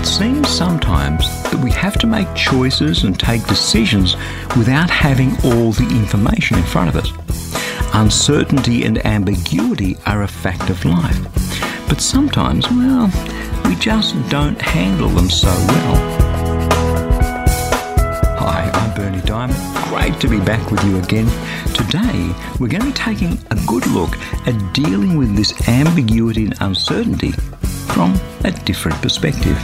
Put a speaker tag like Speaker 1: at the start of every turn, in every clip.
Speaker 1: It seems sometimes that we have to make choices and take decisions without having all the information in front of us. Uncertainty and ambiguity are a fact of life. But sometimes, well, we just don't handle them so well. Hi, I'm Berni Dymet. Great to be back with you again. Today, we're going to be taking a good look at dealing with this ambiguity and uncertainty from a different perspective.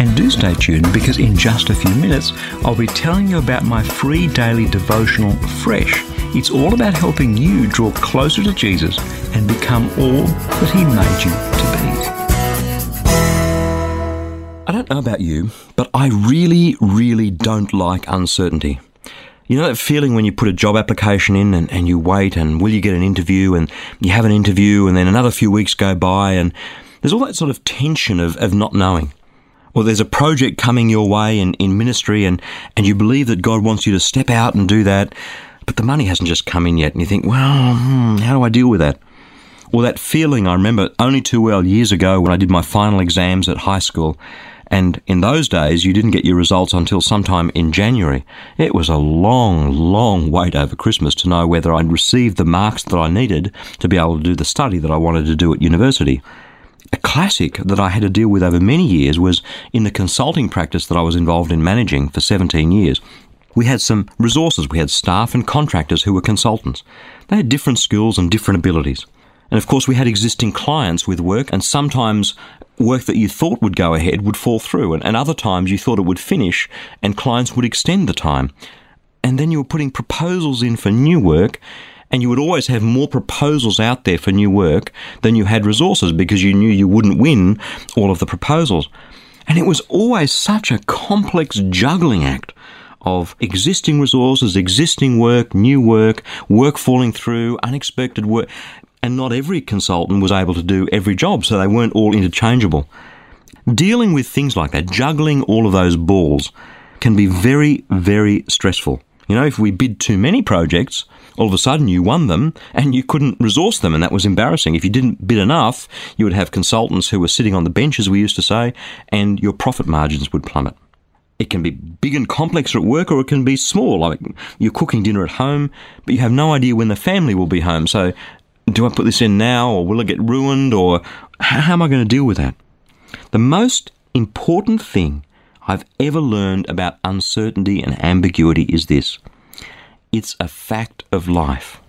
Speaker 1: And do stay tuned because in just a few minutes, I'll be telling you about my free daily devotional, Fresh. It's all about helping you draw closer to Jesus and become all that He made you to be. I don't know about you, but I really, really don't like uncertainty. You know that feeling when you put a job application in and, and you wait and will you get an interview and you have an interview and then another few weeks go by and there's all that sort of tension of, of not knowing or there's a project coming your way in, in ministry and, and you believe that God wants you to step out and do that, but the money hasn't just come in yet, and you think, well, hmm, how do I deal with that? Or that feeling I remember only too well years ago when I did my final exams at high school. And in those days, you didn't get your results until sometime in January. It was a long, long wait over Christmas to know whether I'd received the marks that I needed to be able to do the study that I wanted to do at university a classic that I had to deal with over many years was in the consulting practice that I was involved in managing for 17 years. We had some resources. We had staff and contractors who were consultants. They had different skills and different abilities. And of course, we had existing clients with work, and sometimes work that you thought would go ahead would fall through, and, and other times you thought it would finish, and clients would extend the time. And then you were putting proposals in for new work, and you would always have more proposals out there for new work than you had resources because you knew you wouldn't win all of the proposals. And it was always such a complex juggling act of existing resources, existing work, new work, work falling through, unexpected work. And not every consultant was able to do every job, so they weren't all interchangeable. Dealing with things like that, juggling all of those balls, can be very, very stressful. You know, if we bid too many projects, all of a sudden you won them and you couldn't resource them, and that was embarrassing. If you didn't bid enough, you would have consultants who were sitting on the bench, as we used to say, and your profit margins would plummet. It can be big and complex at work, or it can be small, like you're cooking dinner at home, but you have no idea when the family will be home. So, do I put this in now, or will it get ruined, or how am I going to deal with that? The most important thing I've ever learned about uncertainty and ambiguity is this it's a fact of life.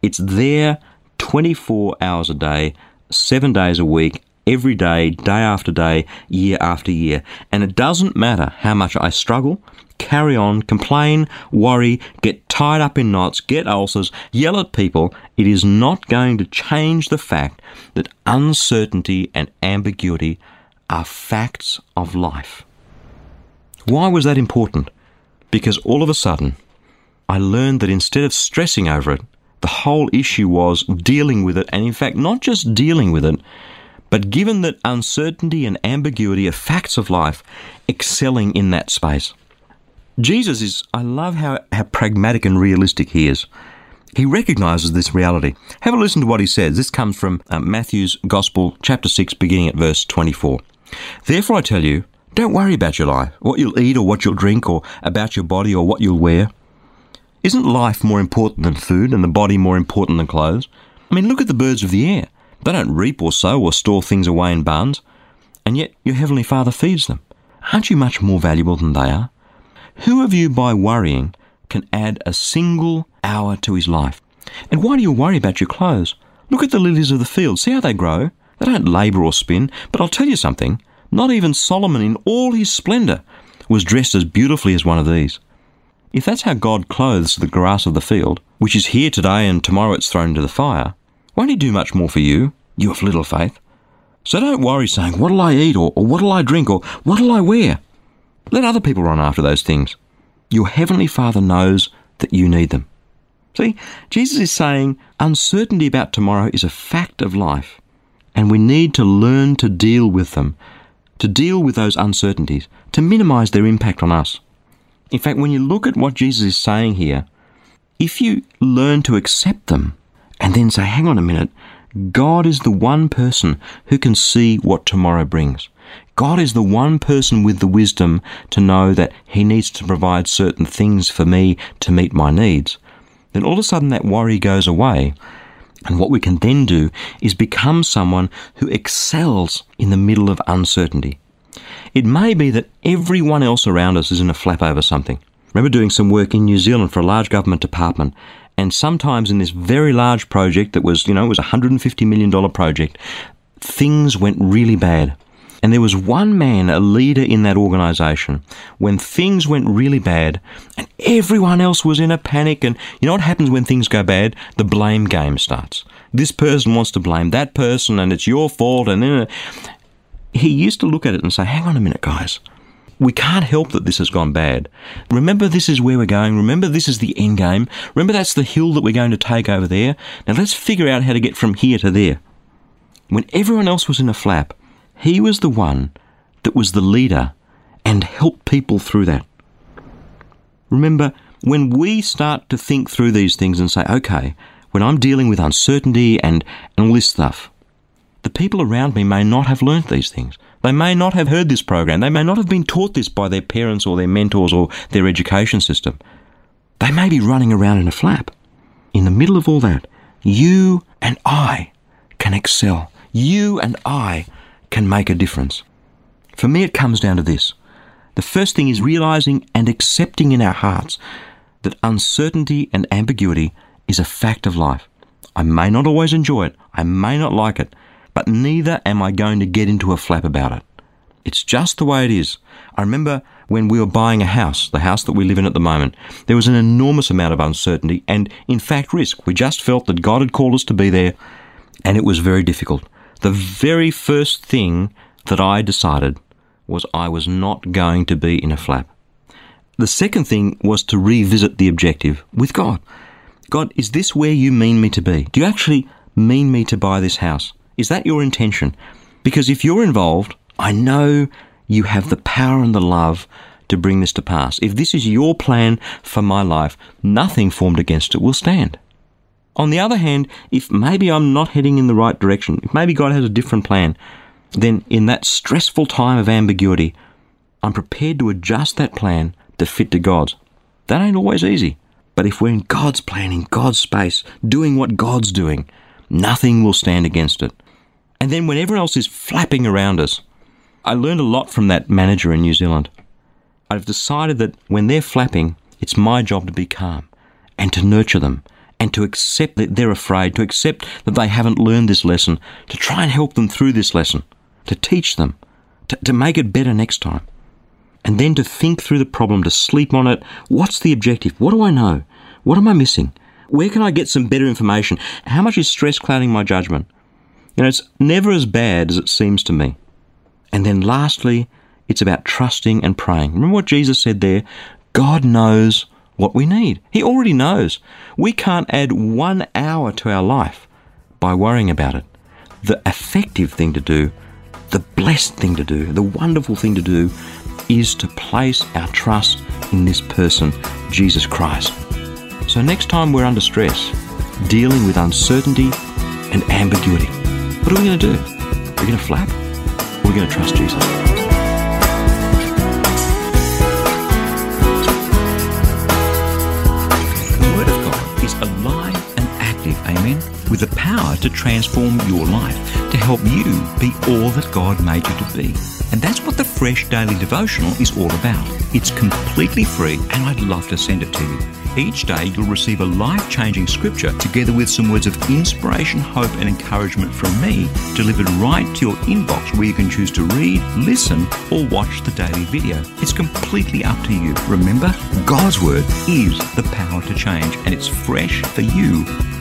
Speaker 1: It's there 24 hours a day, seven days a week, every day, day after day, year after year. And it doesn't matter how much I struggle, carry on, complain, worry, get tied up in knots, get ulcers, yell at people, it is not going to change the fact that uncertainty and ambiguity are facts of life. Why was that important? Because all of a sudden, I learned that instead of stressing over it, the whole issue was dealing with it, and in fact, not just dealing with it, but given that uncertainty and ambiguity are facts of life, excelling in that space. Jesus is, I love how, how pragmatic and realistic he is. He recognizes this reality. Have a listen to what he says. This comes from uh, Matthew's Gospel, chapter 6, beginning at verse 24. Therefore, I tell you, don't worry about your life, what you'll eat or what you'll drink, or about your body or what you'll wear. Isn't life more important than food and the body more important than clothes? I mean, look at the birds of the air. They don't reap or sow or store things away in barns, and yet your Heavenly Father feeds them. Aren't you much more valuable than they are? Who of you, by worrying, can add a single hour to his life? And why do you worry about your clothes? Look at the lilies of the field. See how they grow? They don't labour or spin. But I'll tell you something not even Solomon, in all his splendour, was dressed as beautifully as one of these. If that's how God clothes the grass of the field, which is here today and tomorrow it's thrown into the fire, won't He do much more for you, you of little faith? So don't worry saying, What'll I eat? or, or What'll I drink? or What'll I wear? Let other people run after those things. Your Heavenly Father knows that you need them. See, Jesus is saying uncertainty about tomorrow is a fact of life, and we need to learn to deal with them, to deal with those uncertainties, to minimize their impact on us. In fact, when you look at what Jesus is saying here, if you learn to accept them and then say, hang on a minute, God is the one person who can see what tomorrow brings. God is the one person with the wisdom to know that He needs to provide certain things for me to meet my needs then all of a sudden that worry goes away. And what we can then do is become someone who excels in the middle of uncertainty. It may be that everyone else around us is in a flap over something. Remember doing some work in New Zealand for a large government department, and sometimes in this very large project that was, you know, it was a $150 million project, things went really bad. And there was one man, a leader in that organization, when things went really bad and everyone else was in a panic. And you know what happens when things go bad? The blame game starts. This person wants to blame that person and it's your fault. And then uh, he used to look at it and say, hang on a minute, guys. We can't help that this has gone bad. Remember, this is where we're going. Remember, this is the end game. Remember, that's the hill that we're going to take over there. Now, let's figure out how to get from here to there. When everyone else was in a flap, he was the one that was the leader and helped people through that. Remember, when we start to think through these things and say, okay, when I'm dealing with uncertainty and, and all this stuff, the people around me may not have learnt these things. They may not have heard this program. They may not have been taught this by their parents or their mentors or their education system. They may be running around in a flap. In the middle of all that, you and I can excel. You and I can make a difference. For me, it comes down to this. The first thing is realizing and accepting in our hearts that uncertainty and ambiguity is a fact of life. I may not always enjoy it, I may not like it, but neither am I going to get into a flap about it. It's just the way it is. I remember when we were buying a house, the house that we live in at the moment, there was an enormous amount of uncertainty and, in fact, risk. We just felt that God had called us to be there, and it was very difficult the very first thing that I decided was I was not going to be in a flap. The second thing was to revisit the objective with God. God, is this where you mean me to be? Do you actually mean me to buy this house? Is that your intention? Because if you're involved, I know you have the power and the love to bring this to pass. If this is your plan for my life, nothing formed against it will stand. On the other hand, if maybe I'm not heading in the right direction, if maybe God has a different plan, then in that stressful time of ambiguity, I'm prepared to adjust that plan to fit to God's. That ain't always easy. But if we're in God's plan, in God's space, doing what God's doing, nothing will stand against it. And then when everyone else is flapping around us, I learned a lot from that manager in New Zealand. I've decided that when they're flapping, it's my job to be calm and to nurture them and to accept that they're afraid, to accept that they haven't learned this lesson, to try and help them through this lesson, to teach them, to, to make it better next time. And then to think through the problem, to sleep on it. What's the objective? What do I know? What am I missing? Where can I get some better information? How much is stress clouding my judgment? You know, it's never as bad as it seems to me. And then lastly, it's about trusting and praying. Remember what Jesus said there? God knows what we need. He already knows. We can't add one hour to our life by worrying about it. The effective thing to do, the blessed thing to do, the wonderful thing to do is to place our trust in this person, Jesus Christ. So next time we're under stress, dealing with uncertainty and ambiguity, what are we going to do? We're we going to flap? Or we're we going to trust Jesus?
Speaker 2: With the power to transform your life, to help you be all that God made you to be. And that's what the Fresh Daily Devotional is all about. It's completely free, and I'd love to send it to you. Each day, you'll receive a life changing scripture together with some words of inspiration, hope, and encouragement from me delivered right to your inbox where you can choose to read, listen, or watch the daily video. It's completely up to you. Remember, God's Word is the power to change, and it's fresh for you